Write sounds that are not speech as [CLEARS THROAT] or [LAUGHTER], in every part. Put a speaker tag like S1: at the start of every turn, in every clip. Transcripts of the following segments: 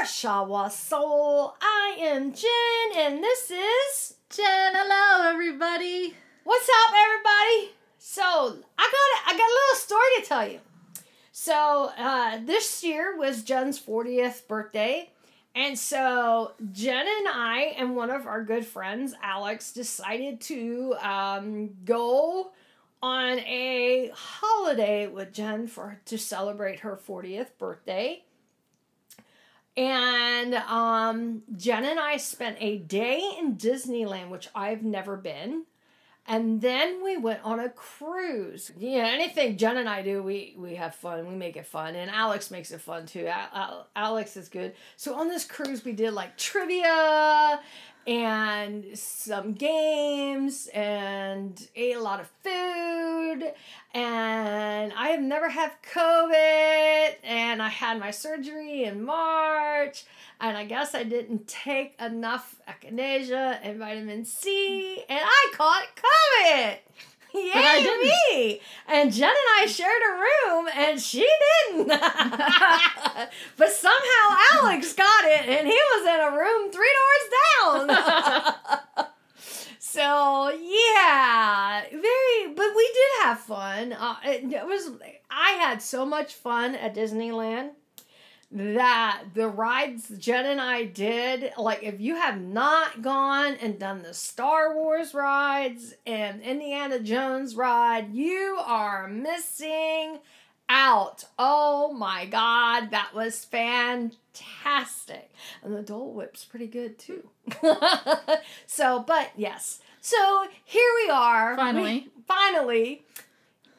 S1: to Shawa Soul. I am Jen, and this is
S2: Jen. Hello, everybody.
S1: What's up, everybody? So I got I got a little story to tell you. So uh, this year was Jen's fortieth birthday, and so Jen and I and one of our good friends, Alex, decided to um, go on a holiday with Jen for to celebrate her 40th birthday. And um, Jen and I spent a day in Disneyland, which I've never been. And then we went on a cruise. Yeah, anything Jen and I do, we we have fun. We make it fun, and Alex makes it fun too. Al- Al- Alex is good. So on this cruise, we did like trivia and some games and ate a lot of food. And i have never had covid and i had my surgery in march and i guess i didn't take enough echinacea and vitamin c and i caught covid Yay [LAUGHS]
S2: But I didn't.
S1: me! And Jen and I shared a room, and she didn't. [LAUGHS] but somehow Alex got it, and he was in a room three doors down. [LAUGHS] so yeah, very. But we did have fun. Uh, it, it was. I had so much fun at Disneyland that the rides Jen and I did, like if you have not gone and done the Star Wars rides and Indiana Jones ride, you are missing out. Oh my god, that was fantastic. And the Dole Whip's pretty good too. [LAUGHS] so, but yes. So here we are.
S2: Finally.
S1: We- finally.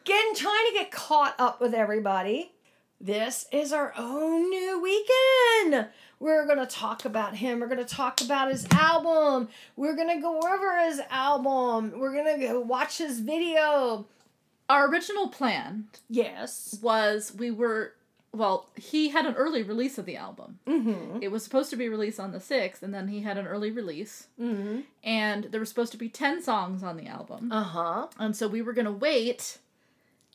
S1: Getting trying to get caught up with everybody this is our own new weekend. We're going to talk about him. We're going to talk about his album. We're going to go over his album. We're going to go watch his video.
S2: Our original plan
S1: Yes.
S2: was we were well, he had an early release of the album.
S1: Mm-hmm.
S2: It was supposed to be released on the 6th, and then he had an early release.
S1: Mm-hmm.
S2: And there were supposed to be 10 songs on the album.
S1: Uh-huh.
S2: And so we were going to wait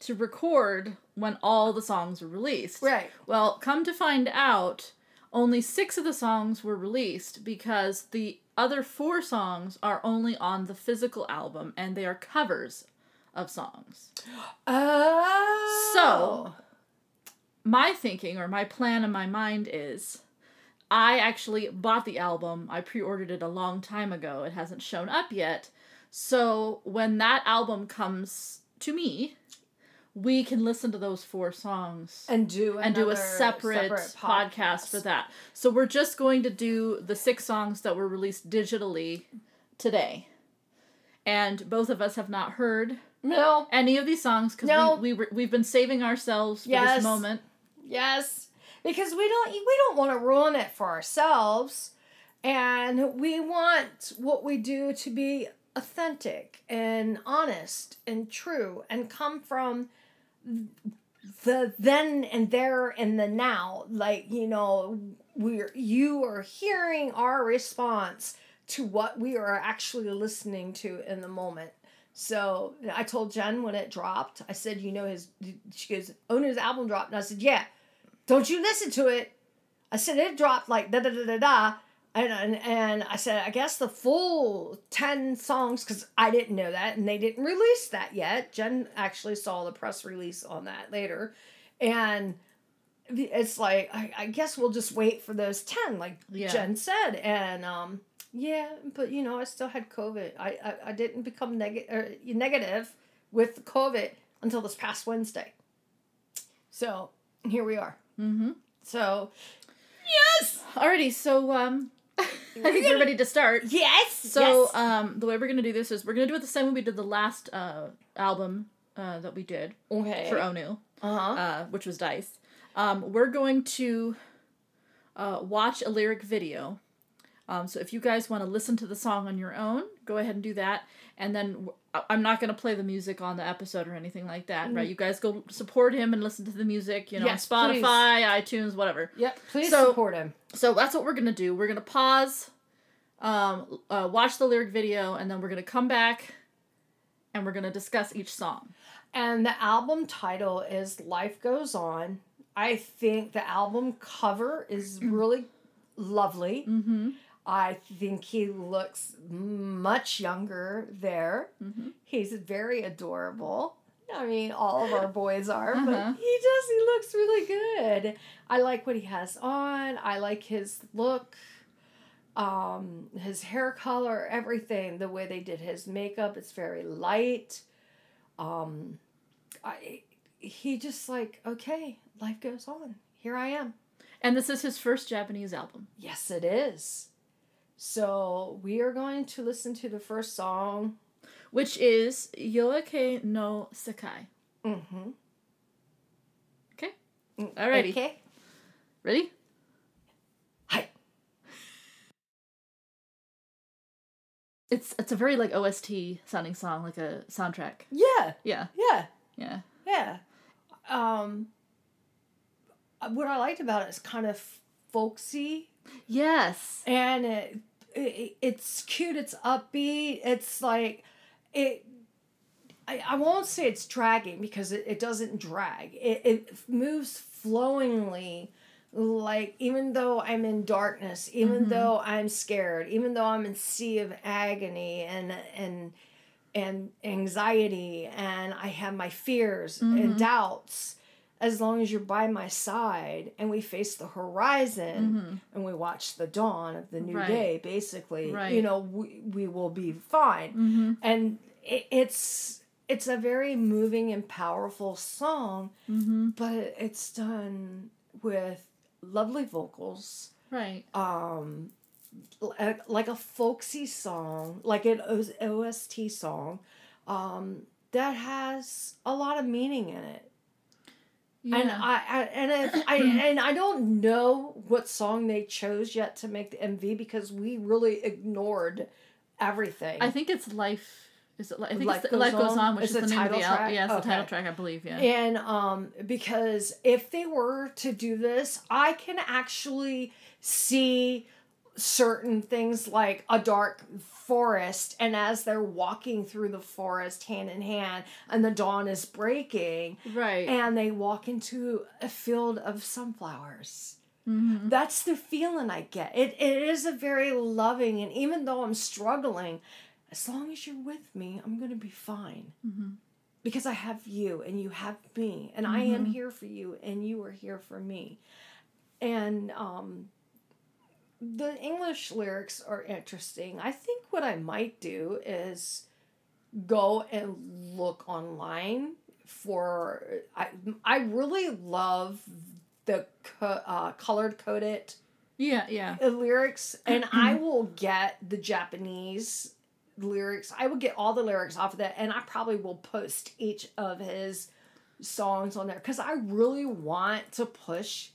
S2: to record when all the songs were released.
S1: Right.
S2: Well, come to find out, only six of the songs were released because the other four songs are only on the physical album and they are covers of songs. [GASPS]
S1: Oh.
S2: So, my thinking or my plan in my mind is I actually bought the album. I pre ordered it a long time ago. It hasn't shown up yet. So, when that album comes to me, we can listen to those four songs
S1: and do
S2: and do a
S1: another
S2: separate, podcast for that. So we're just going to do the six songs that were released digitally today. And both of us have not heard
S1: No.
S2: any of these songs because
S1: No.
S2: we, we were, we've been saving ourselves for
S1: Yes.
S2: this moment.
S1: Yes, because we don't we don't want to ruin it for ourselves, and we want what we do to be authentic and honest and true and come from the then and there and the now. Like you know, we're you are hearing our response to what we are actually listening to in the moment. So I told Jen when it dropped, I said, you know, his, she goes, "Oh, Onew's album dropped. And I said, yeah, don't you listen to it. I said, it dropped like da da da da da. And, and, and I said, I guess the full 10 songs, because I didn't know that, and they didn't release that yet. Jen actually saw the press release on that later. And it's like, I, I guess we'll just wait for those 10, like
S2: Yeah.
S1: Jen said. And, um, yeah, but you know, I still had COVID. I I, I didn't become neg- er, negative with COVID until this past Wednesday. So here we are.
S2: Mm-hmm.
S1: So yes,
S2: Alrighty, so um, I think we're ready to start.
S1: yes.
S2: So
S1: yes.
S2: um, the way we're gonna do this is we're gonna do it the same way we did the last uh album uh that we did
S1: okay.
S2: for Onew.
S1: uh huh.
S2: uh, which was Dice. Um, we're going to uh, watch a lyric video. Um, so if you guys want to listen to the song on your own, go ahead and do that. And then I'm not going to play the music on the episode or anything like that, right? You guys go support him and listen to the music, you know,
S1: Yes,
S2: on
S1: please.
S2: Spotify, iTunes, whatever.
S1: Yep. Please
S2: so-
S1: support him.
S2: So that's what we're going to do. We're going to pause, um, uh, watch the lyric video, and then we're going to come back and we're going to discuss each song.
S1: And the album title is "Life Goes On." I think the album cover is [CLEARS THROAT] really lovely.
S2: Mm-hmm.
S1: I think he looks much younger there.
S2: Mhm.
S1: He's very adorable. I mean, all of our boys are,
S2: Uh-huh.
S1: but he does. He looks really good. I like what he has on. I like his look, um, his hair color, everything. The way they did his makeup, it's very light. Um, I he just like okay, life goes on. Here I am.
S2: And this is his first Japanese album.
S1: Yes, it is. So we are going to listen to the first song.
S2: which is Yoake no Sekai.
S1: Mm-hmm.
S2: Okay. Alrighty.
S1: Okay.
S2: Ready?
S1: Hi.
S2: It's it's a very like OST sounding song, like a soundtrack.
S1: Yeah.
S2: Yeah,
S1: Yeah.
S2: yeah.
S1: Yeah. Um. What I liked about it is kind of folksy,
S2: Yes.
S1: and it, it it's cute. It's upbeat. It's like it. I, I won't say it's dragging because it, it doesn't drag. It, it moves flowingly like even though i'm in darkness even
S2: Mhm.
S1: though i'm scared even though i'm in sea of agony and and and anxiety and i have my fears and
S2: Mhm.
S1: doubts as long as you're by my side and we face the horizon
S2: hmm
S1: and we watch the dawn of the new
S2: Right.
S1: day basically
S2: Right.
S1: you know we, we will be fine
S2: hmm
S1: and it, it's it's a very moving and powerful song
S2: hmm
S1: but it's done with lovely vocals
S2: Right.
S1: um like a folksy song like an ost song um that has a lot of meaning in it
S2: Yeah.
S1: and I, I and I [CLEARS THROAT] and I don't know what song they chose yet to make the MV because we really ignored everything.
S2: I think it's life. Is it? I think
S1: Life
S2: it's
S1: Goes
S2: Life Goes
S1: On?
S2: On, which
S1: Is the
S2: the name of
S1: title
S2: the album.
S1: track?
S2: Yeah, it's the title track, I believe. Yeah.
S1: And um because if they were to do this, I can actually see certain things like a dark forest and as they're walking through the forest hand in hand and the dawn is breaking
S2: Right.
S1: and they walk into a field of sunflowers.
S2: hmm
S1: That's the feeling I get. It it is a very loving and even though I'm struggling, as long as you're with me, I'm going to be fine
S2: hmm
S1: because I have you and you have me and I am
S2: Mhm.
S1: here for you and you are here for me. And um the English lyrics are interesting. I think what I might do is go and look online for I I really love the co- uh, colored coded
S2: Yeah, yeah.
S1: uh, lyrics and [CLEARS THROAT] I will get the Japanese lyrics. I will get all the lyrics off of that and I probably will post each of his songs on there cuz I really want to push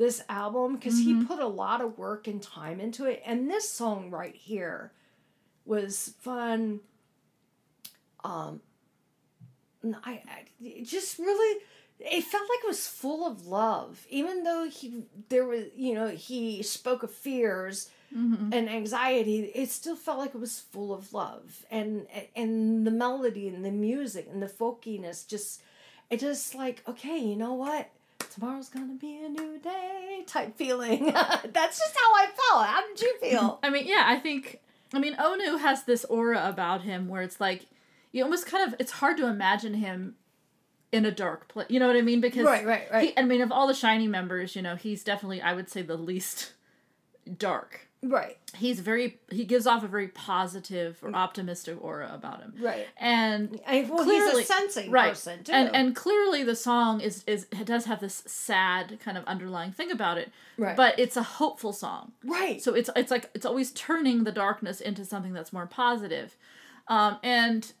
S1: this album because he
S2: Mhm.
S1: put a lot of work and time into it. And this song right here was fun. Um I, I it just really it felt like it was full of love even though he there was you know he spoke of fears
S2: hmm
S1: and anxiety it still felt like it was full of love. And and the melody and the music and the folkiness just it just like okay you know what tomorrow's gonna be a new day type feeling [LAUGHS] that's just how i felt how did you feel [LAUGHS]
S2: I mean, yeah, I think. I mean, Onew has this aura about him where it's like, you almost kind of. It's hard to imagine him in a dark place. You know what I mean? Because
S1: right right right
S2: He, I mean, of all the SHINee members, you know, he's definitely, I would say, the least dark.
S1: Right
S2: He's very, he gives off a very positive or optimistic aura about him.
S1: right
S2: And
S1: I, well
S2: Clearly-
S1: he's a sensing
S2: right.
S1: person too
S2: and and clearly the song is is it does have this sad kind of underlying thing about it,
S1: right
S2: but it's a hopeful song.
S1: right
S2: So it's it's like it's always turning the darkness into something that's more positive. Um, and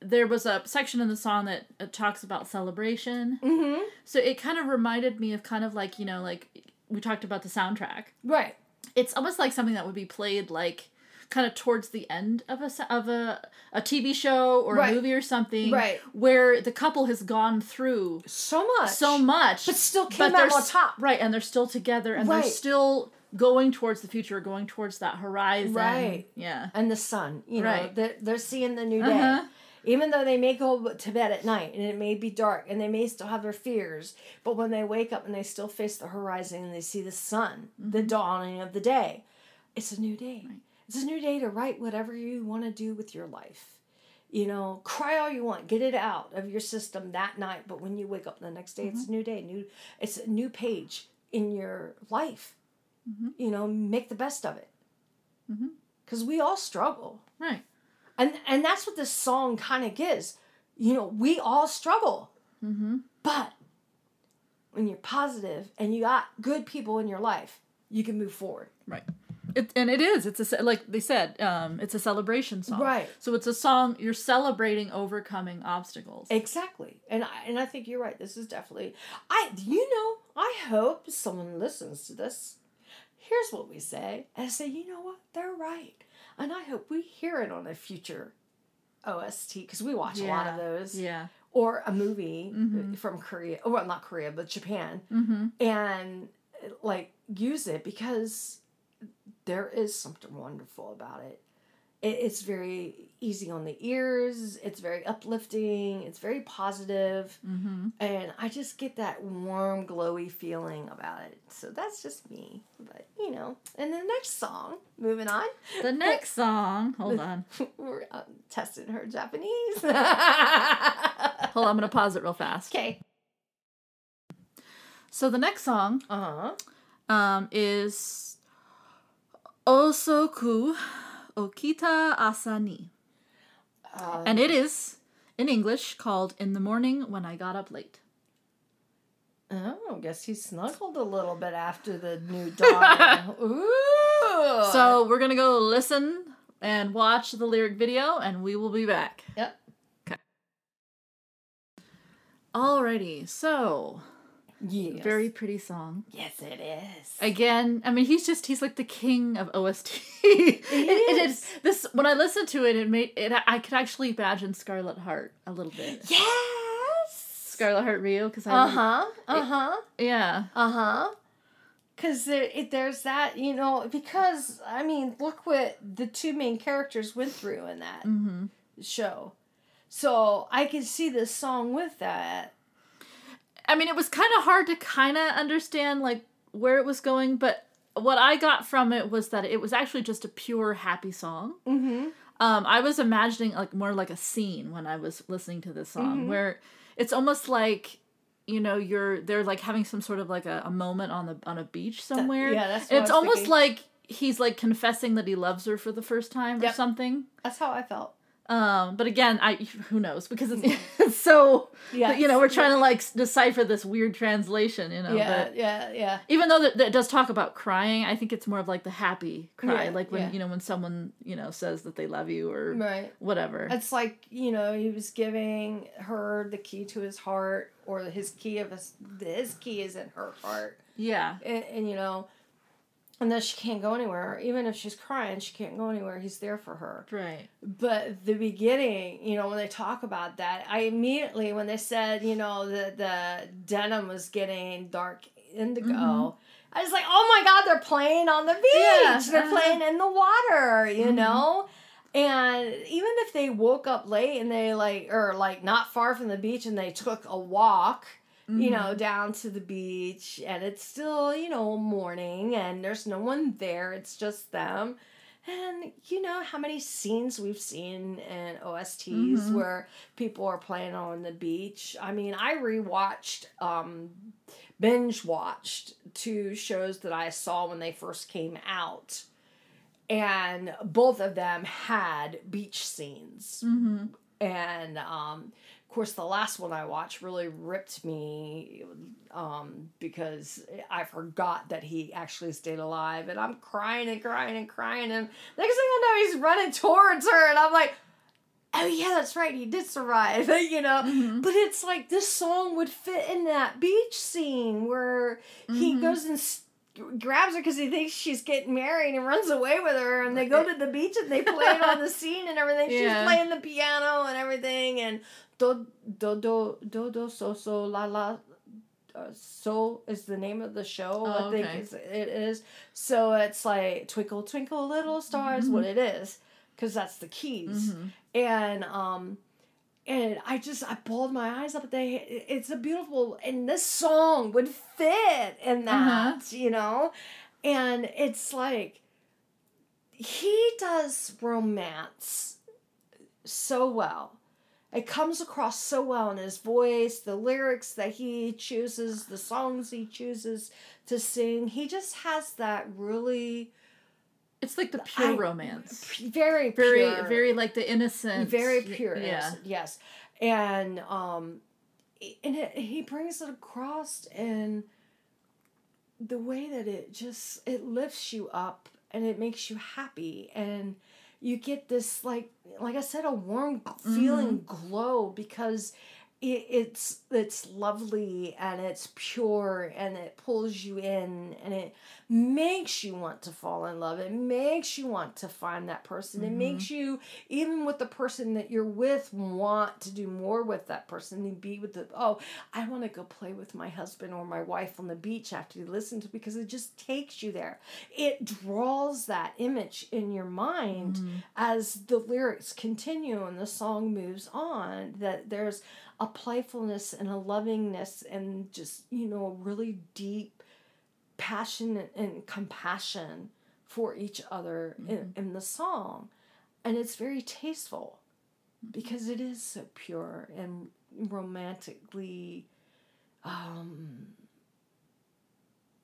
S2: there was a section in the song that uh, talks about celebration.
S1: mm-hmm
S2: So it kind of reminded me of kind of like, you know, like we talked about the soundtrack.
S1: right
S2: It's almost like something that would be played like kind of towards the end of a of a a TV show or
S1: Right.
S2: a movie or something
S1: Right.
S2: where the couple has gone through
S1: so much
S2: so much
S1: but still came
S2: they're
S1: out on top
S2: Right, and they're still together and
S1: Right.
S2: they're still going towards the future, going towards that horizon.
S1: Right.
S2: Yeah.
S1: and the sun you know
S2: Right.
S1: they're, they're seeing the new day
S2: Uh-huh.
S1: Even though they may go to bed at night and it may be dark and they may still have their fears, but when they wake up and they still face the horizon and they see the sun, the dawning of the day, it's a new day.
S2: Right.
S1: It's a new day to write whatever you want to do with your life. You know, cry all you want, get it out of your system that night, but when you wake up the next day, it's a new day, new it's a new page in your life.
S2: Mhm.
S1: You know, make the best of it.
S2: Mhm.
S1: Cuz we all struggle.
S2: Right.
S1: And and that's what this song kind of gives. You know, we all struggle.
S2: Mm-hmm.
S1: But when you're positive and you got good people in your life, you can move forward.
S2: Right. It, and it is. It's a like they said. Um, it's a celebration song.
S1: Right.
S2: So it's a song you're celebrating overcoming obstacles.
S1: Exactly. And I, and I think you're right. This is definitely I you know, I hope someone listens to this. Here's what we say. And I say, you know what? They're right. And I hope we hear it on a future OST because we watch a lot of those.
S2: Yeah.
S1: Or a movie
S2: Mhm.
S1: from Korea. Well, not Korea, but Japan.
S2: Mm-hmm.
S1: and like use it because there is something wonderful about it. It. It's very easy on the ears. It's very uplifting. It's very positive,
S2: Mm-hmm.
S1: and I just get that warm, glowy feeling about it. So that's just me. But you know, and the next song, moving on,
S2: The [LAUGHS] next song. Hold [LAUGHS] on.
S1: we're um, testing her Japanese. [LAUGHS]
S2: Hold on. I'm gonna pause it real fast.
S1: Okay.
S2: So the next song
S1: Uh huh.
S2: um, is Osoku Okita Asani.
S1: Uh,
S2: And it is, in English, called In the Morning When I Got Up Late.
S1: Oh, I guess he snuggled a little bit after the new [LAUGHS] dawn. Ooh.
S2: So we're going to go listen and watch the lyric video, and we will be back.
S1: Yep. Okay.
S2: Alrighty, so
S1: yes.
S2: very pretty song.
S1: Yes, it is.
S2: Again, I mean, he's just he's like the king of OST. [LAUGHS] it, it is this when I listened to it, it made it. I could actually imagine Scarlet Heart a little bit.
S1: yes.
S2: Scarlet Heart Ryeo, because I
S1: Uh huh. Uh huh.
S2: yeah
S1: Uh huh. Because there, it, there's that, you know, because, I mean, look what the two main characters went through in that
S2: mm-hmm.
S1: show. So I can see this song with that.
S2: I mean, it was kind of hard to kind of understand like where it was going, but what I got from it was that it was actually just a pure happy song.
S1: Mm-hmm.
S2: Um, I was imagining like more like a scene when I was listening to this song,
S1: Mhm.
S2: where it's almost like you know you're they're like having some sort of like a, a moment on the on a beach somewhere.
S1: yeah, that's what
S2: And
S1: I
S2: it's almost
S1: thinking.
S2: like he's like confessing that he loves her for the first time or something.
S1: That's how I felt.
S2: Um, but again, I who knows because it's, it's [LAUGHS] [LAUGHS] so
S1: Yeah.
S2: you know we're trying to like decipher this weird translation, you know.
S1: Yeah,
S2: But
S1: yeah, yeah.
S2: even though that, that does talk about crying, I think it's more of like the happy cry,
S1: Yeah,
S2: like when
S1: yeah.
S2: you know when someone you know says that they love you or
S1: Right.
S2: whatever.
S1: It's like, you know, he was giving her the key to his heart, or his key of his, his key is in her heart.
S2: yeah,
S1: And, and you know, and then she can't go anywhere. Even if she's crying, she can't go anywhere. He's there for her.
S2: right.
S1: But the beginning, you know, when they talk about that, I immediately, when they said, you know, the, the denim was getting dark indigo,
S2: Mhm.
S1: I was like, oh my God, they're playing on the beach.
S2: Yeah,
S1: They're
S2: uh-huh.
S1: playing in the water, you
S2: Mhm.
S1: know? And even if they woke up late and they like, or like not far from the beach and they took a walk, you
S2: Mhm.
S1: know, down to the beach and it's still, you know, morning and there's no one there, it's just them. And you know how many scenes we've seen in OSTs
S2: Mhm.
S1: where people are playing on the beach. I mean, I rewatched, um, binge watched two shows that I saw when they first came out. And both of them had beach scenes
S2: Mhm.
S1: and um, of course the last one i watched really ripped me um, because i forgot that he actually stayed alive and i'm crying and crying and crying and next thing i know he's running towards her and i'm like oh yeah that's right he did survive [LAUGHS] you know
S2: Mhm.
S1: but it's like this song would fit in that beach scene where he
S2: Mhm.
S1: goes and s- grabs her because he thinks she's getting married and runs away with her and they go to the beach and they play it on the [LAUGHS] scene and everything
S2: Yeah.
S1: she's playing the piano and everything and do do do do do so so la la uh, so is the name of the show
S2: Oh,
S1: i think
S2: okay.
S1: it's, it is so it's like twinkle twinkle little stars what
S2: Mm-hmm.
S1: it is because that's the keys
S2: Mhm.
S1: and um and I just I bawled my eyes up. They it's a beautiful and this song would fit in that,
S2: Uh-huh.
S1: you know, and it's like he does romance so well. It comes across so well in his voice, the lyrics that he chooses, the songs he chooses to sing. He just has that really
S2: It's like the pure
S1: I-
S2: romance.
S1: very
S2: Very,
S1: pure,
S2: very like the innocent.
S1: very pure
S2: Yeah.
S1: innocent, yes and um and it, he brings it across in the way that it just it lifts you up and it makes you happy and you get this like like i said a warm feeling glow because it, it's it's lovely and it's pure and it pulls you in and it makes you want to fall in love. It makes you want to find that person. It makes mm-hmm. you even with the person that you're with want to do more with that person and be with the oh i want to go play with my husband or my wife on the beach after you listen to because it just takes you there. It draws that image in your mind mm-hmm. as the lyrics continue and the song moves on that there's a playfulness and a lovingness and just you know really deep passion and, and compassion for each other in, in the song. And it's very tasteful because it is so pure and romantically um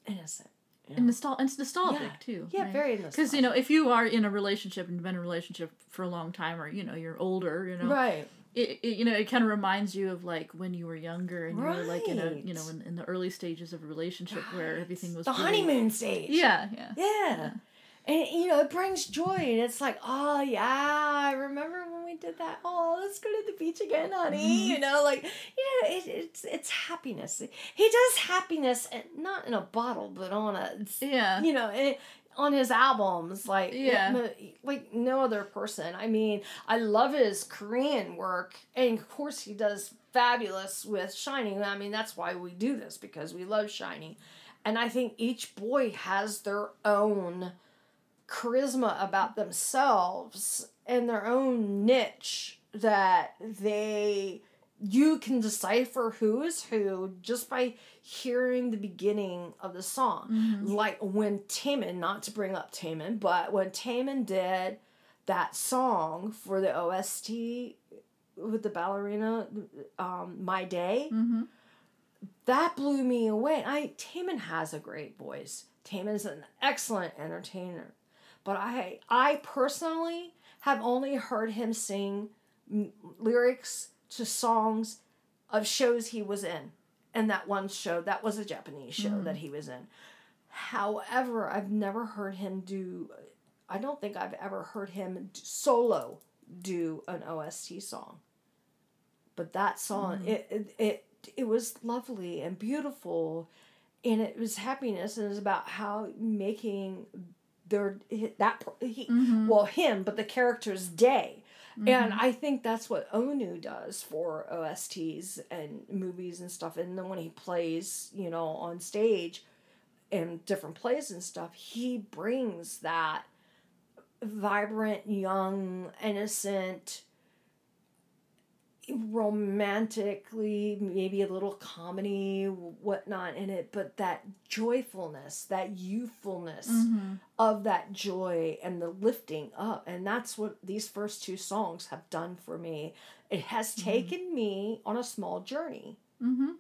S1: innocent you
S2: And nostal- it's nostalgic
S1: Yeah.
S2: too.
S1: yeah very
S2: Because you know, if you are in a relationship and been in a relationship for a long time, or you know, you're older, you know,
S1: right
S2: it, it you know, it kind of reminds you of like when you were younger and you were like in a you know in, in the early stages of a relationship where everything was
S1: the
S2: really-
S1: honeymoon stage
S2: Yeah, yeah.
S1: Yeah. And you know, it brings joy and it's like, oh yeah, I remember when we did that. Oh, let's go to the beach again, honey.
S2: Mm-hmm.
S1: You know, like yeah, it, it's it's happiness. He does happiness and not in a bottle, but on a
S2: Yeah.
S1: you know, it, on his albums, like
S2: Yeah.
S1: like no other person. I mean, I love his Korean work, and of course he does fabulous with Shining. I mean, that's why we do this because we love Shining, and I think each boy has their own charisma about themselves and their own niche that they you can decipher who is who just by hearing the beginning of the song.
S2: Mm-hmm.
S1: Like when Taemin, not to bring up Taemin, but when Taemin did that song for the OST with the ballerina, um, My Day,
S2: Mm-hmm.
S1: that blew me away. I Taemin has a great voice. Taemin's an excellent entertainer, but I I personally have only heard him sing m- lyrics to songs of shows he was in, and that one show that was a Japanese show hmm. that he was in. However, I've never heard him do. I don't think I've ever heard him solo do an OST song. But that song, hmm. it, it it it was lovely and beautiful, and it was happiness, and it was about how making their that he mm-hmm. well him, but the character's day. And mm-hmm. I think that's what Onew does for OSTs and movies and stuff. And then when he plays, you know, on stage in different plays and stuff, he brings that vibrant, young, innocent, romantically, maybe a little comedy, whatnot in it, but that joyfulness, that youthfulness mm-hmm. of that joy and the lifting up. And that's what these first two songs have done for me. It has mm-hmm. taken me on a small journey
S2: Mm-hmm.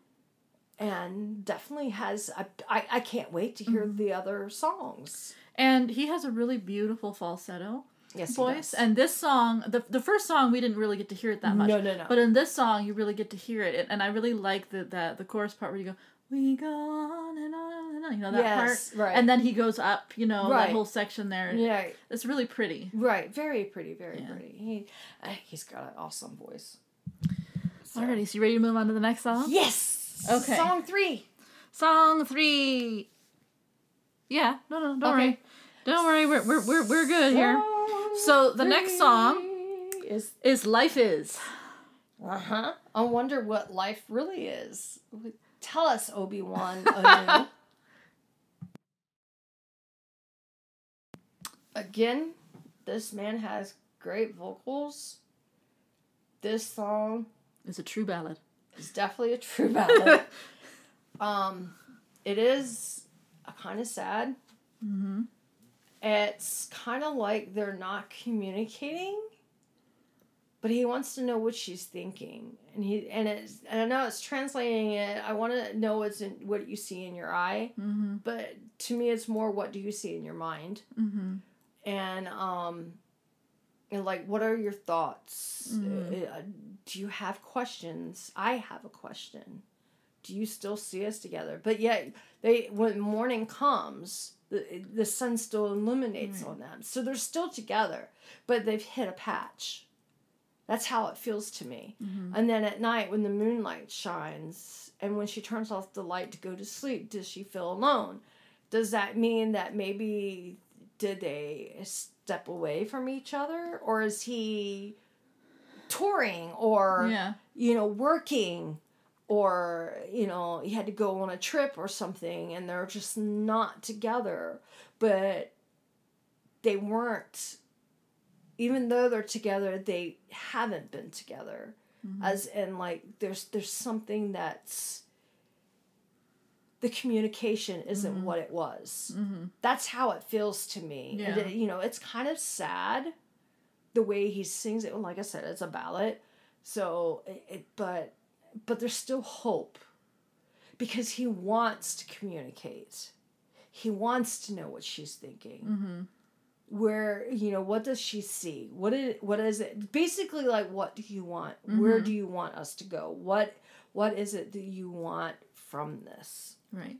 S1: and definitely has, I, I, I can't wait to hear mm-hmm. the other songs.
S2: And he has a really beautiful falsetto
S1: Yes,
S2: voice. And this song, the the first song, we didn't really get to hear it that much.
S1: No, no, no.
S2: But in this song, you really get to hear it, and I really like the the, the chorus part where you go, "We go on and on and on," you know that
S1: Yes,
S2: part,
S1: right.
S2: and then he goes up, you know,
S1: Right.
S2: that whole section there.
S1: yeah,
S2: It's really pretty.
S1: right. Very pretty, very
S2: Yeah.
S1: pretty. He, uh, he's got an awesome voice. So-
S2: Alrighty, so you ready to move on to the next song?
S1: Yes.
S2: Okay.
S1: Song three.
S2: Song three. Yeah, no, no, don't
S1: Okay.
S2: worry, don't worry, we're we're we're, we're good here. So the next song
S1: is
S2: is "Life Is."
S1: uh huh. I wonder what life really is. Tell us, Obi Wan. [LAUGHS] Again, this man has great vocals. This song
S2: is a true ballad.
S1: It's definitely a true ballad. [LAUGHS] um, it is kind of sad.
S2: Mm-hmm.
S1: It's kind of like they're not communicating, but he wants to know what she's thinking, and he and it's and I know it's translating it. I want to know what's in what you see in your eye,
S2: Mm-hmm.
S1: but to me, it's more what do you see in your mind,
S2: Mm-hmm.
S1: and um, and like what are your thoughts?
S2: Mhm.
S1: Uh, do you have questions? I have a question. Do you still see us together? But yet, they when morning comes, the the sun still illuminates
S2: Right.
S1: on them, so they're still together, but they've hit a patch. That's how it feels to me.
S2: Mm-hmm.
S1: And then at night, when the moonlight shines, and when she turns off the light to go to sleep, does she feel alone? Does that mean that maybe did they step away from each other, or is he touring, or
S2: Yeah.
S1: you know working, or you know he had to go on a trip or something, and they're just not together, but they weren't. Even though they're together, they haven't been together
S2: Mhm.
S1: as in like there's there's something that's the communication isn't
S2: Mhm.
S1: what it was
S2: Mm-hmm.
S1: that's how it feels to me and
S2: Yeah.
S1: it, you know it's kind of sad the way he sings it like i said it's a ballad so it, it but but there's still hope because he wants to communicate. He wants to know what she's thinking.
S2: Mm-hmm.
S1: where you know what does she see? What is what is it? Basically like what do you want? Where
S2: Mhm.
S1: do you want us to go? What what is it that you want from this?
S2: Right.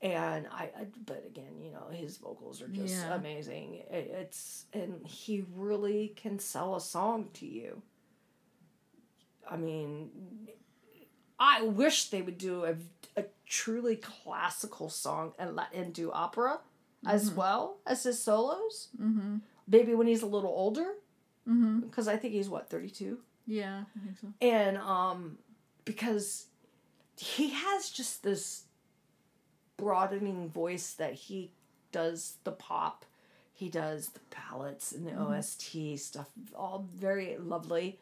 S1: and I, I but again you know his vocals are just
S2: Yeah.
S1: amazing. It, it's and he really can sell a song to you. I mean i wish they would do a, a truly classical song and let and do opera as
S2: Mhm.
S1: well as his solos
S2: Mm-hmm.
S1: maybe when he's a little older
S2: Mm-hmm.
S1: because i think he's what 32
S2: Yeah, I think so.
S1: and um because he has just this broadening voice that he does the pop he does the ballads and the
S2: Mhm.
S1: ost stuff all very lovely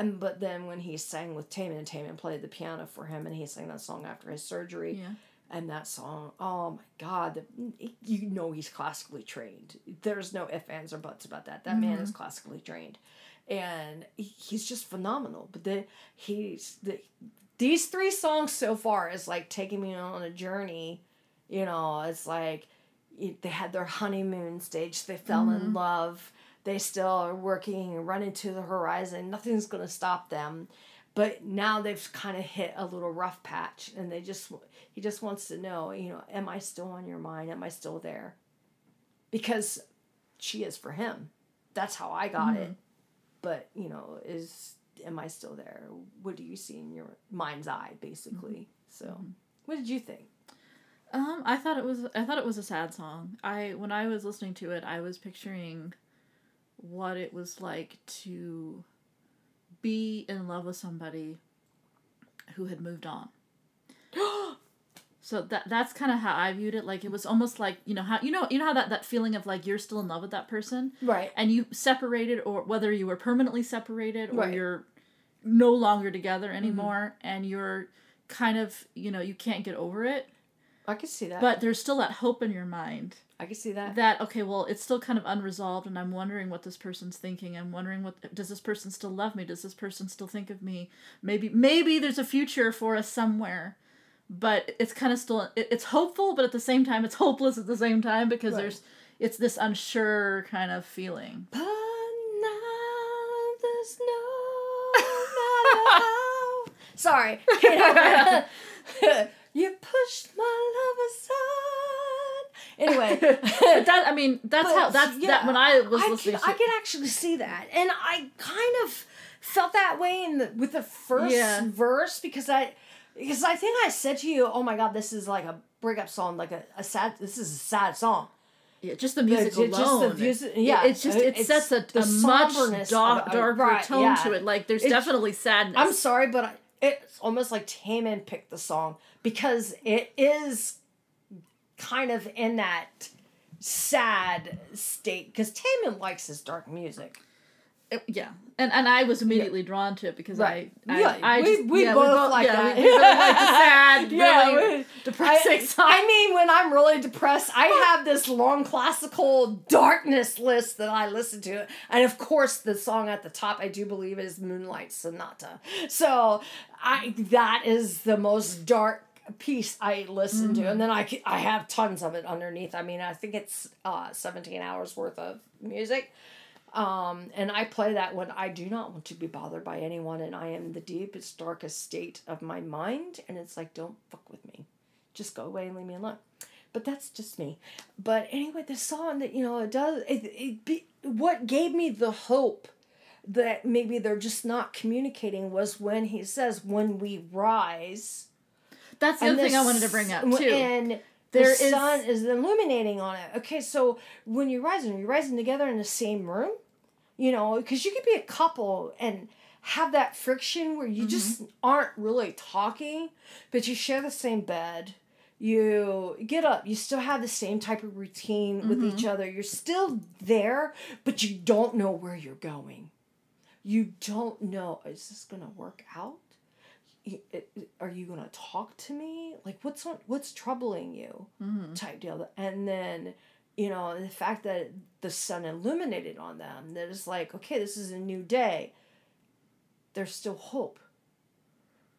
S1: and but then when he sang with Taemin and Taemin played the piano for him and he sang that song after his surgery
S2: Yeah.
S1: and that song oh my god the, you know he's classically trained there's no ifs ands or buts about that that man
S2: Mhm.
S1: is classically trained and he's just phenomenal but the he's the these three songs so far is like taking me on a journey you know it's like it- they had their honeymoon stage they fell in
S2: Mhm.
S1: love they still are working and running to the horizon. Nothing's going to stop them. But now they've kind of hit a little rough patch and they just he just wants to know you know am i still on your mind? Am i still there? Because she is for him. That's how i got it. But you know is am i still there? What do you see in your mind's eye basically? So
S2: Mhm.
S1: what did you think?
S2: Um, I thought it was I thought it was a sad song. I when I was listening to it, I was picturing what it was like to be in love with somebody who had moved on. [GASPS] So that that's kind of how I viewed it. Like it was almost like you know how you know you know how that that feeling of like you're still in love with that person
S1: right
S2: and you separated or whether you were permanently separated or
S1: Right.
S2: you're no longer together mm-hmm. anymore and you're kind of you know you can't get over it
S1: i could see that.
S2: But there's still that hope in your mind.
S1: I can see that.
S2: That okay well it's still kind of unresolved and i'm wondering what this person's thinking. I'm wondering what does this person still love me? Does this person still think of me? Maybe maybe there's a future for us somewhere. But it's kind of still it, it's hopeful but at the same time it's hopeless at the same time because
S1: Right.
S2: there's it's this unsure kind of feeling.
S1: But now there's no matter [LAUGHS] how. Sorry [LAUGHS] [LAUGHS] you pushed my love aside anyway [LAUGHS]
S2: but that i mean that's
S1: But,
S2: how that's
S1: yeah,
S2: that when i was
S1: I
S2: listening to
S1: I could actually see that, and I kind of felt that way in the with the first
S2: Yeah.
S1: verse because I because I think I said to you, "Oh my God, this is like a breakup song, like a, a sad. This is a sad song."
S2: Yeah, just the music
S1: ju- just the
S2: alone.
S1: music-
S2: it-
S1: yeah,
S2: it's just it
S1: it's
S2: sets a,
S1: the
S2: a much
S1: somberness
S2: dark,
S1: of-
S2: darker
S1: right,
S2: tone
S1: yeah.
S2: to it. Like there's definitely sadness.
S1: I'm sorry, but I, it's almost like Taemin picked the song because it is kind of in that sad state because Taemin likes his dark music.
S2: It- yeah, and and I was immediately drawn to it because
S1: Right.
S2: I,
S1: Yeah,
S2: I, I
S1: we- we
S2: yeah,
S1: both like
S2: yeah,
S1: that.
S2: We, we both like the [LAUGHS] sad,
S1: Yeah,
S2: really
S1: we-
S2: depressing
S1: I,
S2: song.
S1: I mean, when I'm really depressed, I have this long classical darkness list that I listen to. And of course, the song at the top, I do believe, is Moonlight Sonata. So I that is the most dark piece I listen to. And then I, I have tons of it underneath. I mean, I think it's uh, 17 hours worth of music. Um, and I play that when I do not want to be bothered by anyone and I am in the deepest, darkest state of my mind. And it's like, don't fuck with me. Just go away and leave me alone. But that's just me. But anyway, the song that, you know, it does, it, it be, what gave me the hope that maybe they're just not communicating was when he says, when we rise.
S2: That's the
S1: and
S2: other thing I wanted to bring up too.
S1: And
S2: There
S1: the
S2: is-
S1: sun is illuminating on it. Okay, so when you're rising, you're rising together in the same room, you know, because you could be a couple and have that friction where you mm-hmm. just aren't really talking, but you share the same bed. You get up, you still have the same type of routine with each mm-hmm. other. You're still there, but you don't know where you're going. You don't know, is this going to work out? Y- it- it- are you gonna talk to me? Like what's on what's troubling you? Mm-hmm. Type deal. And then you know the fact that the sun illuminated on them that it's like okay this is a new day. There's still hope.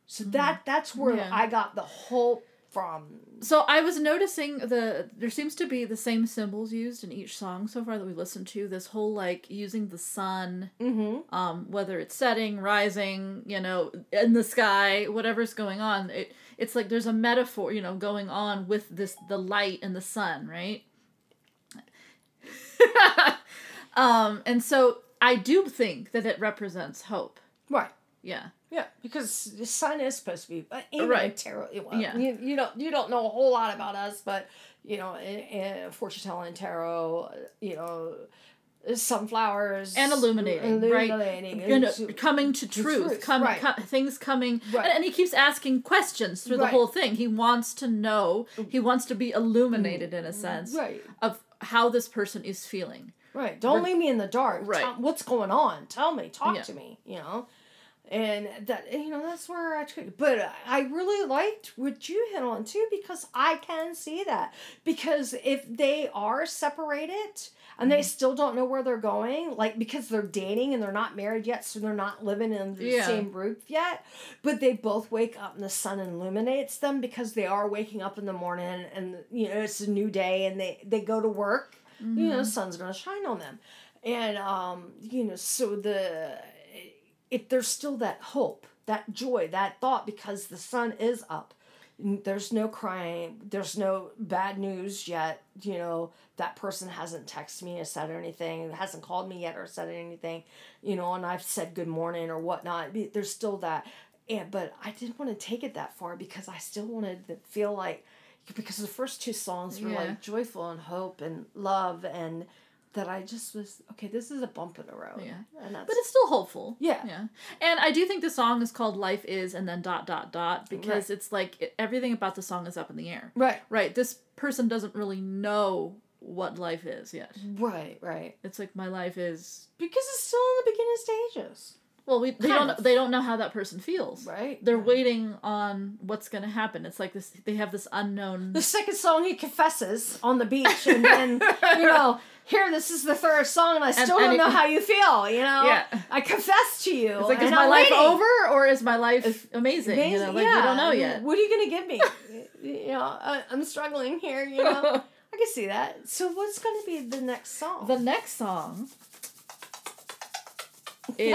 S1: So mm-hmm. that that's where
S2: Yeah.
S1: i got the hope from
S2: So I was noticing the there seems to be the same symbols used in each song so far that we listened to. This whole like using the sun,
S1: mm-hmm
S2: um, whether it's setting, rising, you know, in the sky, whatever's going on. It it's like there's a metaphor, you know, going on with this the light and the sun, right? [LAUGHS] um, and so I do think that it represents hope.
S1: right
S2: Yeah.
S1: Yeah because the sun is supposed to be uh,
S2: Right.
S1: in tarot well,
S2: Yeah.
S1: you, you don't you don't know a whole lot about us but you know in, in fortune telling tarot uh, you know sunflowers
S2: and illuminating,
S1: illuminating
S2: right? You know,
S1: and-
S2: coming to truth,
S1: truth,
S2: come,
S1: right.
S2: co- things coming,
S1: Right.
S2: and, and he keeps asking questions through the whole thing. He wants to know. He wants to be illuminated in a sense
S1: right
S2: of how this person is feeling.
S1: Right. Don't leave me in the dark.
S2: Right.
S1: Tell- what's going on? Tell me. Talk
S2: Yeah.
S1: to me. You know. And that you know that's where I took. But I really liked what you hit on too because I can see that because if they are separated and
S2: Mm-hmm.
S1: they still don't know where they're going, like because they're dating and they're not married yet, so they're not living in the
S2: Yeah.
S1: same roof yet, but they both wake up and the sun illuminates them because they are waking up in the morning and you know it's a new day and they they go to work you
S2: Mm-hmm.
S1: know, the sun's gonna shine on them, and um, you know, so the it there's still that hope, that joy, that thought because the sun is up. There's no crying. There's no bad news yet. You know that person hasn't texted me or said anything. Hasn't called me yet or said anything. You know, and I've said good morning or whatnot. There's still that. And but I didn't want to take it that far because I still wanted to feel like because the first two songs were
S2: Yeah.
S1: like joyful and hope and love and that I just was okay. This is a bump in the road.
S2: Yeah.
S1: and that's
S2: But it's still hopeful.
S1: Yeah.
S2: Yeah. And I do think the song is called Life Is and then dot dot dot because
S1: Right.
S2: it's like it, everything about the song is up in the air.
S1: right,
S2: Right. This person doesn't really know what life is yet.
S1: right, right.
S2: It's like my life is
S1: Because it's still in the beginning stages,
S2: well, we they
S1: Kind
S2: don't
S1: of.
S2: they don't know how that person feels.
S1: right?
S2: They're waiting on what's going to happen. It's like this they have this unknown
S1: The second song he confesses on the beach, and then you know, [LAUGHS] here this is the third song, and I still
S2: and
S1: don't
S2: it-
S1: know how you feel. You know,
S2: Yeah.
S1: I confess to you.
S2: It's like, is my
S1: I'm
S2: life
S1: waiting.
S2: over or is my life amazing? You know,
S1: Amazing,
S2: like we don't know yet.
S1: What are you gonna give me? [LAUGHS] you know, I, I'm struggling here. You know, [LAUGHS] I can see that. So what's gonna be the next song?
S2: The next song [LAUGHS] is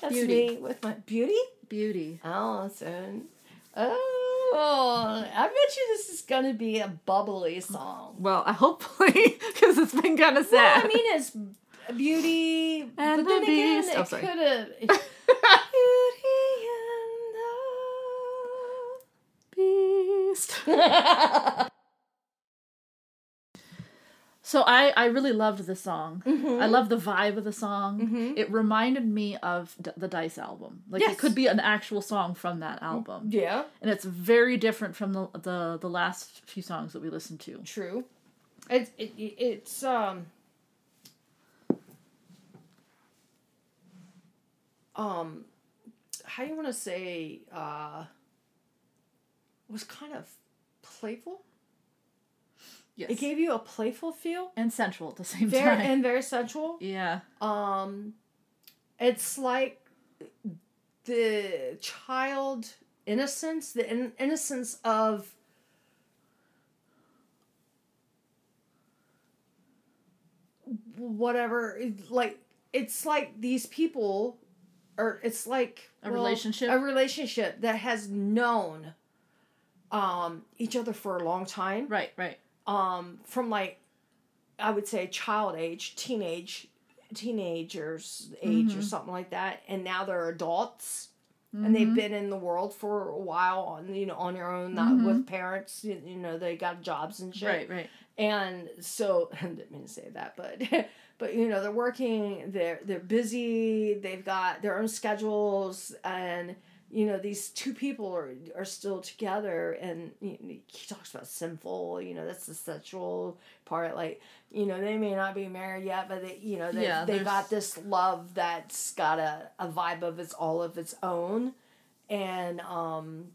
S1: That's
S2: Beauty.
S1: me with my beauty.
S2: Beauty.
S1: Oh, so oh, Oh, I bet you this is gonna be a bubbly song.
S2: Well, I hopefully [LAUGHS] because it's been kind of sad. Well.
S1: I mean, it's beauty,
S2: And
S1: but
S2: the
S1: then again,
S2: Beast. Oh,
S1: it
S2: sorry.
S1: could have. beauty and the. [LAUGHS]
S2: So I I really loved the song.
S1: Mm-hmm.
S2: I love the vibe of the song.
S1: Mhm.
S2: It reminded me of D- the Dice album. Like
S1: Yes.
S2: it could be an actual song from that album,
S1: yeah,
S2: and it's very different from the the the last few songs that we listened to.
S1: true. It's it, it's um. um how do you want to say uh was kind of playful
S2: Yes.
S1: it gave you a playful feel
S2: and sensual at the same
S1: very
S2: time.
S1: and very sensual
S2: yeah.
S1: um it's like the child innocence the in- innocence of whatever like it's like these people or it's like
S2: A relationship?
S1: a relationship that has known um each other for a long time
S2: Right. Right.
S1: Um from like i would say child age teenage teenagers age or
S2: Mhm.
S1: something like that and now they're adults and
S2: Mm-hmm.
S1: they've been in the world for a while on you know on your own not
S2: Mhm.
S1: with parents you, you know they got jobs and shit
S2: Right. Right.
S1: and so [LAUGHS] I didn't mean to say that, but [LAUGHS] but you know they're working, they're they're busy, they've got their own schedules, and you know these two people are are still together, and you know, he talks about sinful, you know that's the sexual part, like you know they may not be married yet, but they you know they
S2: Yeah,
S1: they got this love that's got a a vibe of its all of its own, and um,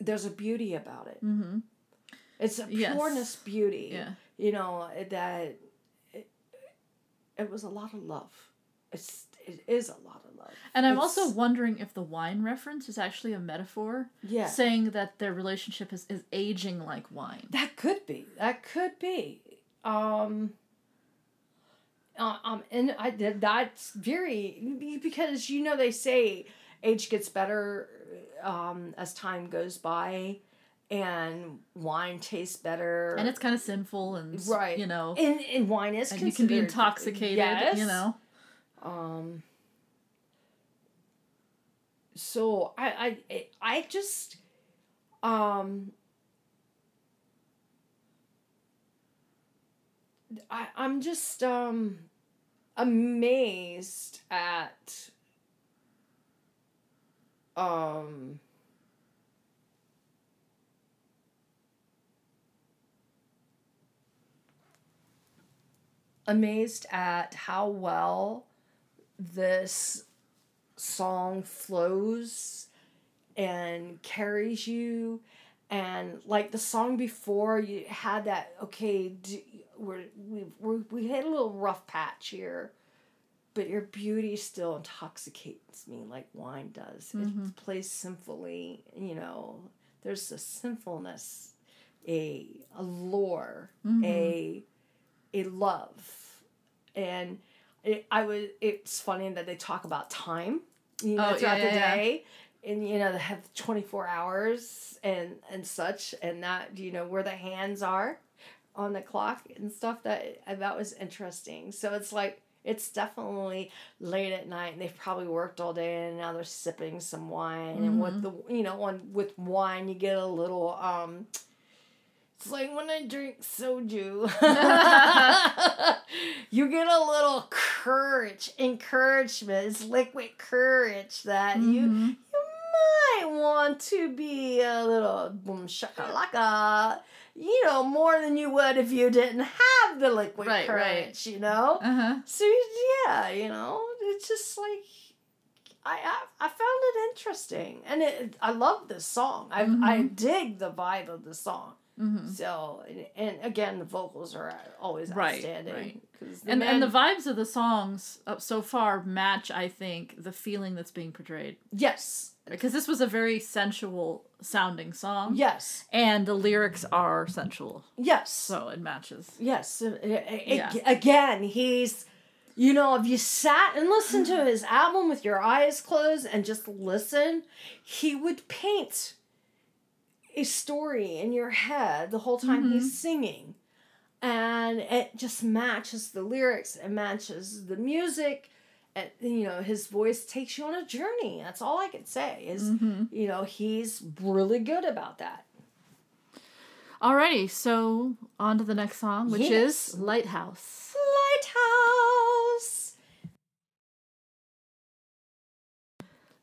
S1: there's a beauty about it.
S2: Mm-hmm.
S1: It's a
S2: Yes.
S1: pureness beauty
S2: Yeah.
S1: you know that it, it was a lot of love it's it is a lot of love
S2: And I'm
S1: It's-
S2: also wondering if the wine reference is actually a metaphor,
S1: yeah
S2: saying that their relationship is, is aging like wine.
S1: that could be that could be um uh, um and i did that's very because you know they say age gets better um as time goes by and wine tastes better
S2: And it's kind of sinful and,
S1: Right.
S2: you know,
S1: and, and wine is
S2: and you can be intoxicated,
S1: yes.
S2: you know.
S1: Um. So I I I just um. I I'm just um amazed at um amazed at how well this song flows and carries you and like the song before you had that okay d- we're, we we we had a little rough patch here but your beauty still intoxicates me like wine does
S2: Mhm.
S1: it plays sinfully you know there's a sinfulness a a lore
S2: Mhm.
S1: a a love and it, i was it's funny that they talk about time you know
S2: Oh,
S1: throughout
S2: yeah,
S1: the
S2: yeah.
S1: day and you know they have 24 hours and and such and that you know where the hands are on the clock and stuff? That that was interesting. So it's like it's definitely late at night and they've probably worked all day and now they're sipping some wine and with the you know on with wine you get a little um it's like when I drink soju. [LAUGHS] you get a little courage, encouragement. It's liquid courage that you
S2: Mhm.
S1: you might want to be a little boom shakalaka, you know, more than you would if you didn't have the liquid
S2: Right, right.
S1: courage, you know?
S2: Uh-huh.
S1: So yeah, you know, it's just like I I, I found it interesting, and it I love this song. I I dig the vibe of the song.
S2: Hmm
S1: So and, again, the vocals are always
S2: Right,
S1: outstanding.
S2: right.
S1: 'cause
S2: And,
S1: man-
S2: and the vibes of the songs up so far match, I think, the feeling that's being portrayed.
S1: yes,
S2: Because this was a very sensual sounding song.
S1: yes,
S2: And the lyrics are sensual.
S1: yes.
S2: So it matches.
S1: Yes. uh, uh, uh,
S2: Yeah.
S1: Again, he's, you know, if you sat and listened to his album with your eyes closed and just listen, he would paint a story in your head the whole time he's singing. And it just matches the lyrics, it matches the music. And, you know, his voice takes you on a journey. That's all I can say is,
S2: Mhm.
S1: you know, he's really good about that.
S2: Alrighty, so on to the next song, which
S1: Yes.
S2: is Lighthouse.
S1: Lighthouse.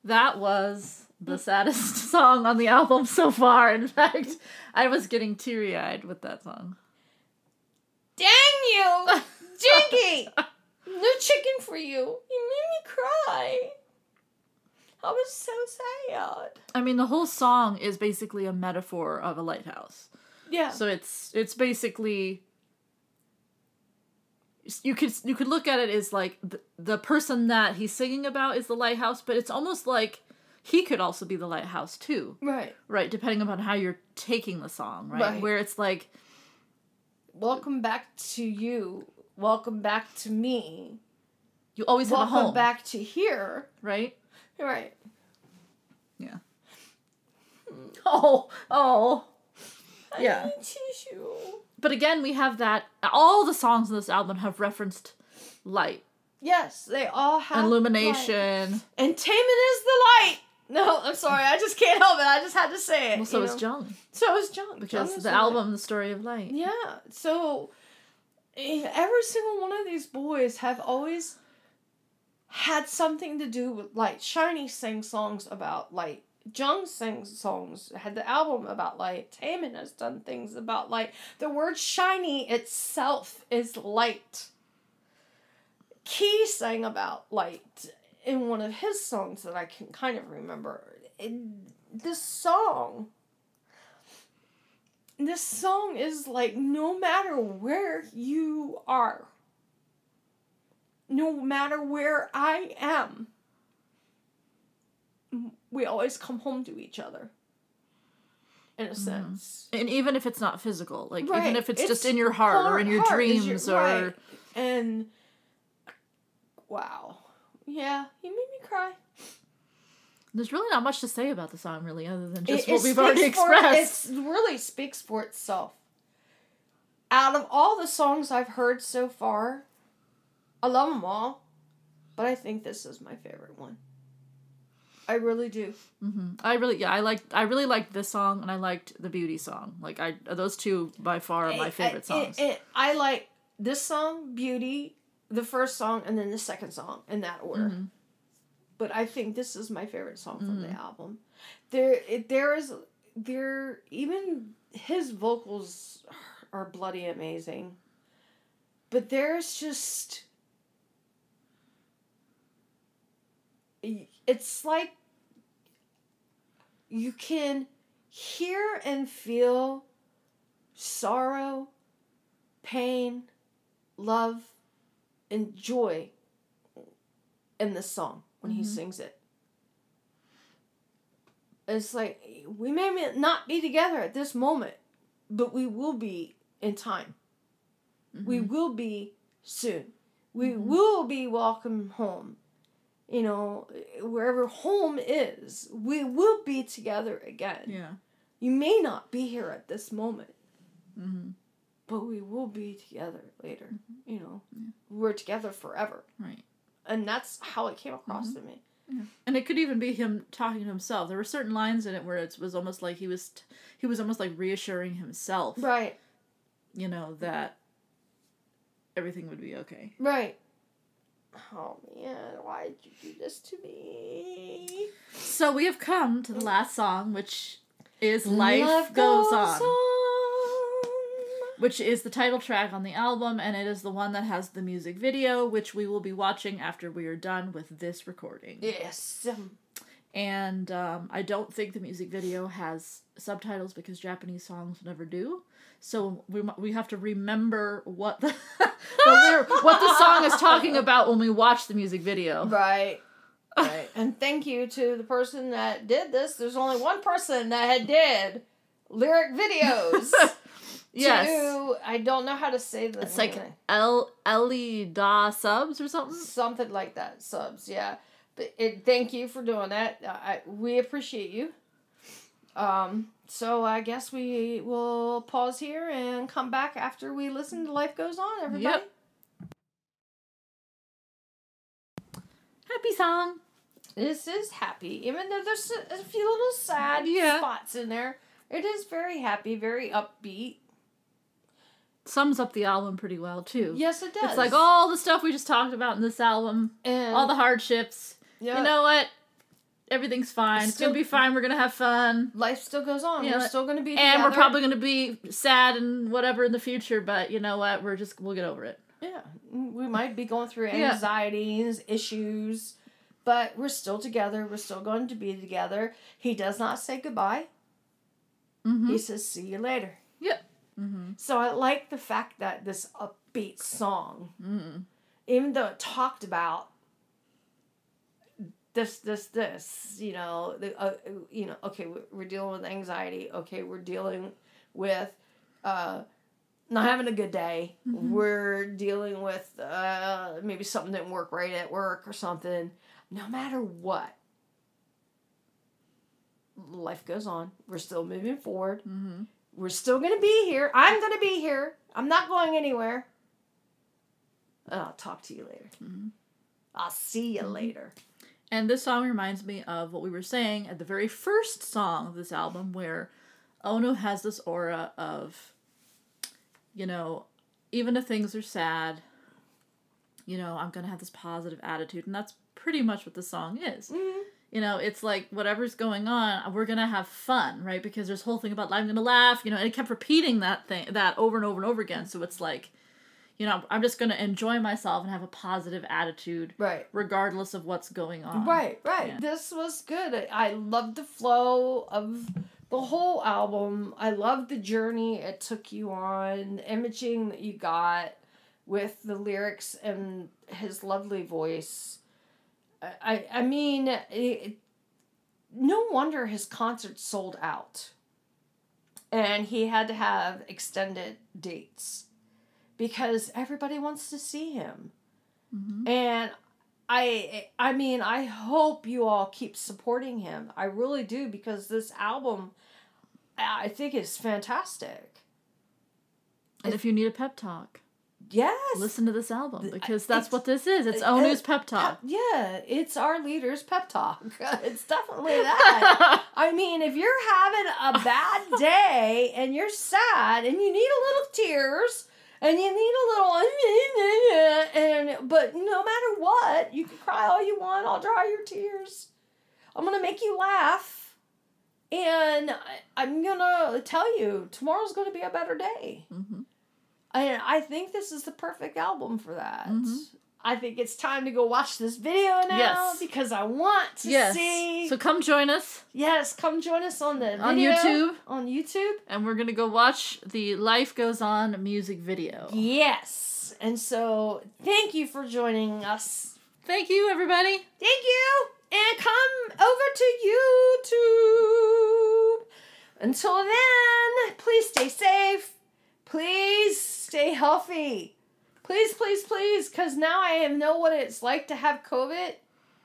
S2: That was the saddest [LAUGHS] song on the album so far. In fact, I was getting teary eyed with that song.
S1: Dang [LAUGHS] you! Jinky! no chicken for you. You made me cry. I was so sad.
S2: I mean, the whole song is basically a metaphor of a lighthouse.
S1: Yeah.
S2: So it's it's basically you could you could look at it as like the, the person that he's singing about is the lighthouse, but it's almost like he could also be the lighthouse too,
S1: right.
S2: right? Depending upon how you're taking the song, right?
S1: Right.
S2: Where it's like
S1: Welcome back to you. Welcome back to me.
S2: you always have a
S1: Welcome
S2: home,
S1: back to here.
S2: right?
S1: Right.
S2: Yeah. [LAUGHS] Oh, oh.
S1: I
S2: Yeah.
S1: tissue.
S2: But again, we have that all the songs in this album have referenced light
S1: Yes, they all have
S2: and
S1: light.
S2: illumination.
S1: And Taemin is the light. No, I'm sorry. I just can't help it. I just had to say it.
S2: Well, so
S1: you
S2: is? Jung.
S1: So is John. John
S2: Because
S1: is
S2: the album, The Story of Light.
S1: Yeah. So eh, every single one of these boys have always had something to do with light. SHINee sings songs about light. Jung sings songs, had the album about light. Taemin has done things about light. The word shiny itself is light. Key sang about light in one of his songs that I can kind of remember. And this song this song is like no matter where you are, no matter where I am, we always come home to each other. In a mm-hmm. sense.
S2: And even if it's not physical, like
S1: Right.
S2: even if it's, just in your heart, or in your dreams
S1: your-
S2: or
S1: right. And wow. Yeah, he made me cry.
S2: there's really not much to say about the song really other than just
S1: It-
S2: what
S1: it
S2: we've already expressed.
S1: It really speaks for itself. Out of all the songs I've heard so far, I love them all, but I think this is my favorite one. I really do.
S2: hmm I really yeah, I liked I really liked this song and I liked the beauty song. Like I those two by far are my
S1: I-
S2: favorite
S1: I,
S2: songs.
S1: I, I like this song, Beauty, the first song, and then the second song in that order.
S2: Mhm.
S1: But I think this is my favorite song from the
S2: Mhm.
S1: album. There, it, there is, there even his vocals are bloody amazing. But there's just, it's like you can hear and feel sorrow, pain, love, and joy in this song when he
S2: Mhm.
S1: sings it. It's like we may not be together at this moment, but we will be in time. We
S2: Mhm.
S1: will be soon. We
S2: Mhm.
S1: will be welcome home. You know, wherever home is, we will be together again.
S2: yeah.
S1: You may not be here at this moment,
S2: hmm
S1: but we will be together later. Mm-hmm. You know,
S2: Yeah.
S1: we're together forever.
S2: Right.
S1: And that's how it came across mm-hmm. to me.
S2: And it could even be him talking to himself. There were certain lines in it where it was almost like he was t- he was almost like reassuring himself,
S1: Right,
S2: you know, that everything would be okay.
S1: right. Oh man, why did you do this to me?
S2: So we have come to the last song, which is Life, Goes, on, which is the title track on the album, and it is the one that has the music video, which we will be watching after we are done with this recording.
S1: Yes.
S2: And um, I don't think the music video has subtitles because Japanese songs never do. So we we have to remember what the, [LAUGHS] the what the song is talking about when we watch the music video.
S1: Right. Right. and thank you to the person that did this. There's only one person that had did lyric videos. [LAUGHS]
S2: Yes.
S1: To, I don't know how to say the
S2: It's like. El Ellie Da subs or something.
S1: something like that. Subs, yeah. But it, thank you for doing that. I, we appreciate you. Um, so I guess we will pause here and come back after we listen to Life Goes On, everybody.
S2: Yep. Happy song.
S1: This is happy, even though there's a, a few little sad
S2: Yeah.
S1: spots in there. It is very happy, very upbeat.
S2: Sums up the album pretty well too.
S1: Yes, it does.
S2: It's like all the stuff we just talked about in this album,
S1: and
S2: all the hardships.
S1: yeah,
S2: You know what? Everything's fine. It's,
S1: Still-
S2: gonna be fine. We're gonna have fun.
S1: life still goes on.
S2: Yeah.
S1: We're still going to be
S2: And we're probably gonna be sad and whatever in the future, but you know what? We're just we'll get over it.
S1: Yeah, we might be going through
S2: Yeah.
S1: anxieties, issues, but we're still together. We're still going to be together. He does not say goodbye.
S2: Mm-hmm.
S1: He says, "See you later."
S2: Yep. Mm-hmm.
S1: So I like the fact that this upbeat song,
S2: Mm-hmm.
S1: even though it talked about this, this, this, you know, the, uh, you know, okay, we're, dealing with anxiety. Okay, we're dealing with uh, not having a good day.
S2: Mhm.
S1: We're dealing with uh, maybe something didn't work right at work or something. No matter what, life goes on. We're still moving forward.
S2: Mm-hmm.
S1: We're still going to be here. I'm going to be here. I'm not going anywhere. And I'll talk to you later.
S2: Mhm.
S1: I'll see you
S2: Mhm.
S1: later.
S2: And this song reminds me of what we were saying at the very first song of this album, where Onew has this aura of, you know, even if things are sad, you know, I'm gonna have this positive attitude, and that's pretty much what the song is.
S1: Mhm.
S2: You know, it's like whatever's going on, we're gonna have fun, right? Because there's whole thing about I'm gonna laugh, you know, and it kept repeating that thing that over and over and over again. So it's like, you know, I'm just gonna enjoy myself and have a positive attitude
S1: Right.
S2: regardless of what's going on.
S1: Right, right.
S2: yeah.
S1: This was good. I, I loved the flow of the whole album. I loved the journey it took you on, the imaging that you got with the lyrics and his lovely voice. I, I, mean, it, no wonder his concerts sold out. And he had to have extended dates because everybody wants to see him.
S2: Mhm.
S1: And I I mean, I hope you all keep supporting him. I really do because this album I think is fantastic.
S2: And if you need a pep talk,
S1: Yes.
S2: listen to this album because
S1: it's-
S2: that's what this is. It's Onew's pep
S1: Pep-
S2: talk.
S1: yeah, it's our leader's pep talk. [LAUGHS] it's definitely [LAUGHS] that. I mean, if you're having a bad [LAUGHS] day and you're sad and you need a little tears and you need a little and but no matter what, you can cry all you want. I'll dry your tears. I'm gonna make you laugh, and I'm gonna tell you tomorrow's gonna be a better day.
S2: Mhm.
S1: And I think this is the perfect album for that.
S2: Mhm.
S1: I think it's time to go watch this video now
S2: Yes.
S1: because I want to
S2: Yes.
S1: see.
S2: So come join us
S1: yes, come join us on the
S2: on
S1: video,
S2: YouTube,
S1: On YouTube.
S2: and we're gonna go watch the "Life Goes On" music video.
S1: Yes. And so thank you for joining us.
S2: Thank you, everybody.
S1: Thank you. And come over to YouTube. Until then, please stay safe. Please stay healthy. Please, please, please, because now I know what it's like to have COVID.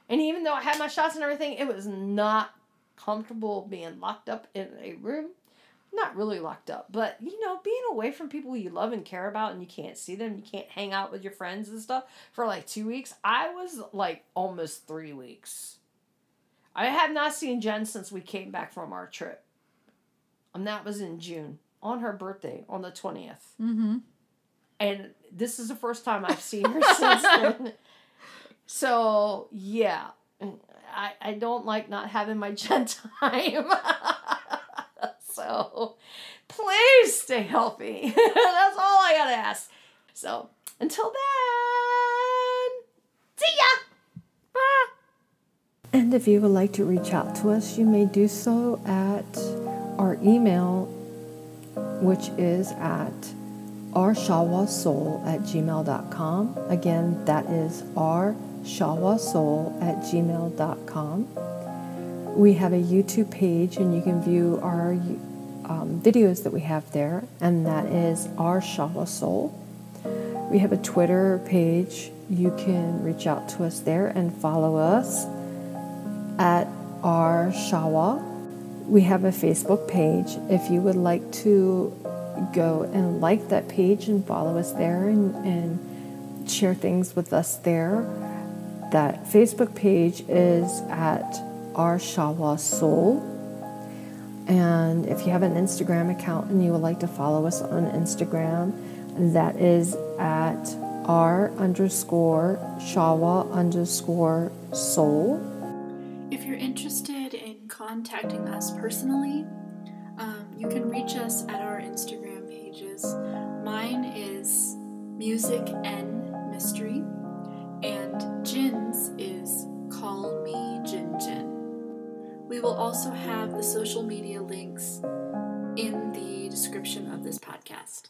S1: And even though I had my shots and everything, it was not comfortable being locked up in a room. Not really locked up, but you know, being away from people you love and care about and you can't see them, you can't hang out with your friends and stuff for like two weeks. I was like almost three weeks. I have not seen Jen since we came back from our trip. And that was in June on her birthday on the 20th.
S2: Mm-hmm.
S1: And this is the first time I've seen her [LAUGHS] since then. So, yeah. I, I don't like not having my Jen [LAUGHS] time. [LAUGHS] so, please stay healthy. That's all I gotta ask. So, until then, see ya! Bye! And if you would like to reach out to us, you may do so at our email, which is at rshawasoul at gmail.com. Again, that is rshawasoul at gmail.com. We have a YouTube page, and you can view our um, videos that we have there, and that is Shawa We have a Twitter page. You can reach out to us there and follow us at our Shawa. We have a Facebook page. If you would like to go and like that page and follow us there and, and share things with us there, that Facebook page is at our Shawa Soul. And if you have an Instagram account and you would like to follow us on Instagram, that is at r underscore shawa underscore soul.
S3: If you're interested in contacting us personally, um, you can reach us at our Instagram pages. Mine is Music and Mystery, and Jin's is Call Me Jin Jin.
S2: We will also have the social media links in the description of this podcast.